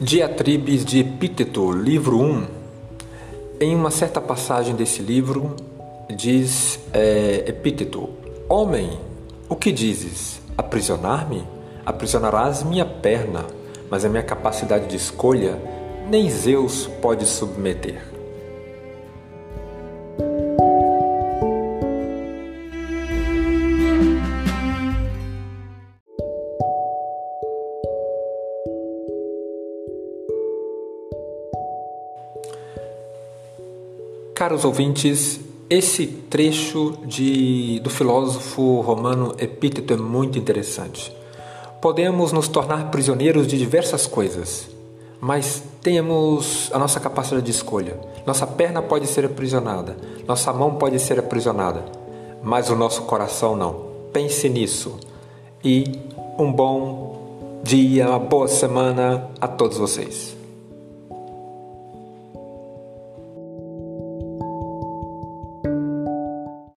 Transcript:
Diatribes de Epíteto, livro 1. Em uma certa passagem desse livro, diz é, Epíteto: Homem, o que dizes? Aprisionar-me? Aprisionarás minha perna, mas a minha capacidade de escolha nem Zeus pode submeter. Caros ouvintes, esse trecho de, do filósofo romano Epíteto é muito interessante. Podemos nos tornar prisioneiros de diversas coisas, mas temos a nossa capacidade de escolha. Nossa perna pode ser aprisionada, nossa mão pode ser aprisionada, mas o nosso coração não. Pense nisso. E um bom dia, uma boa semana a todos vocês.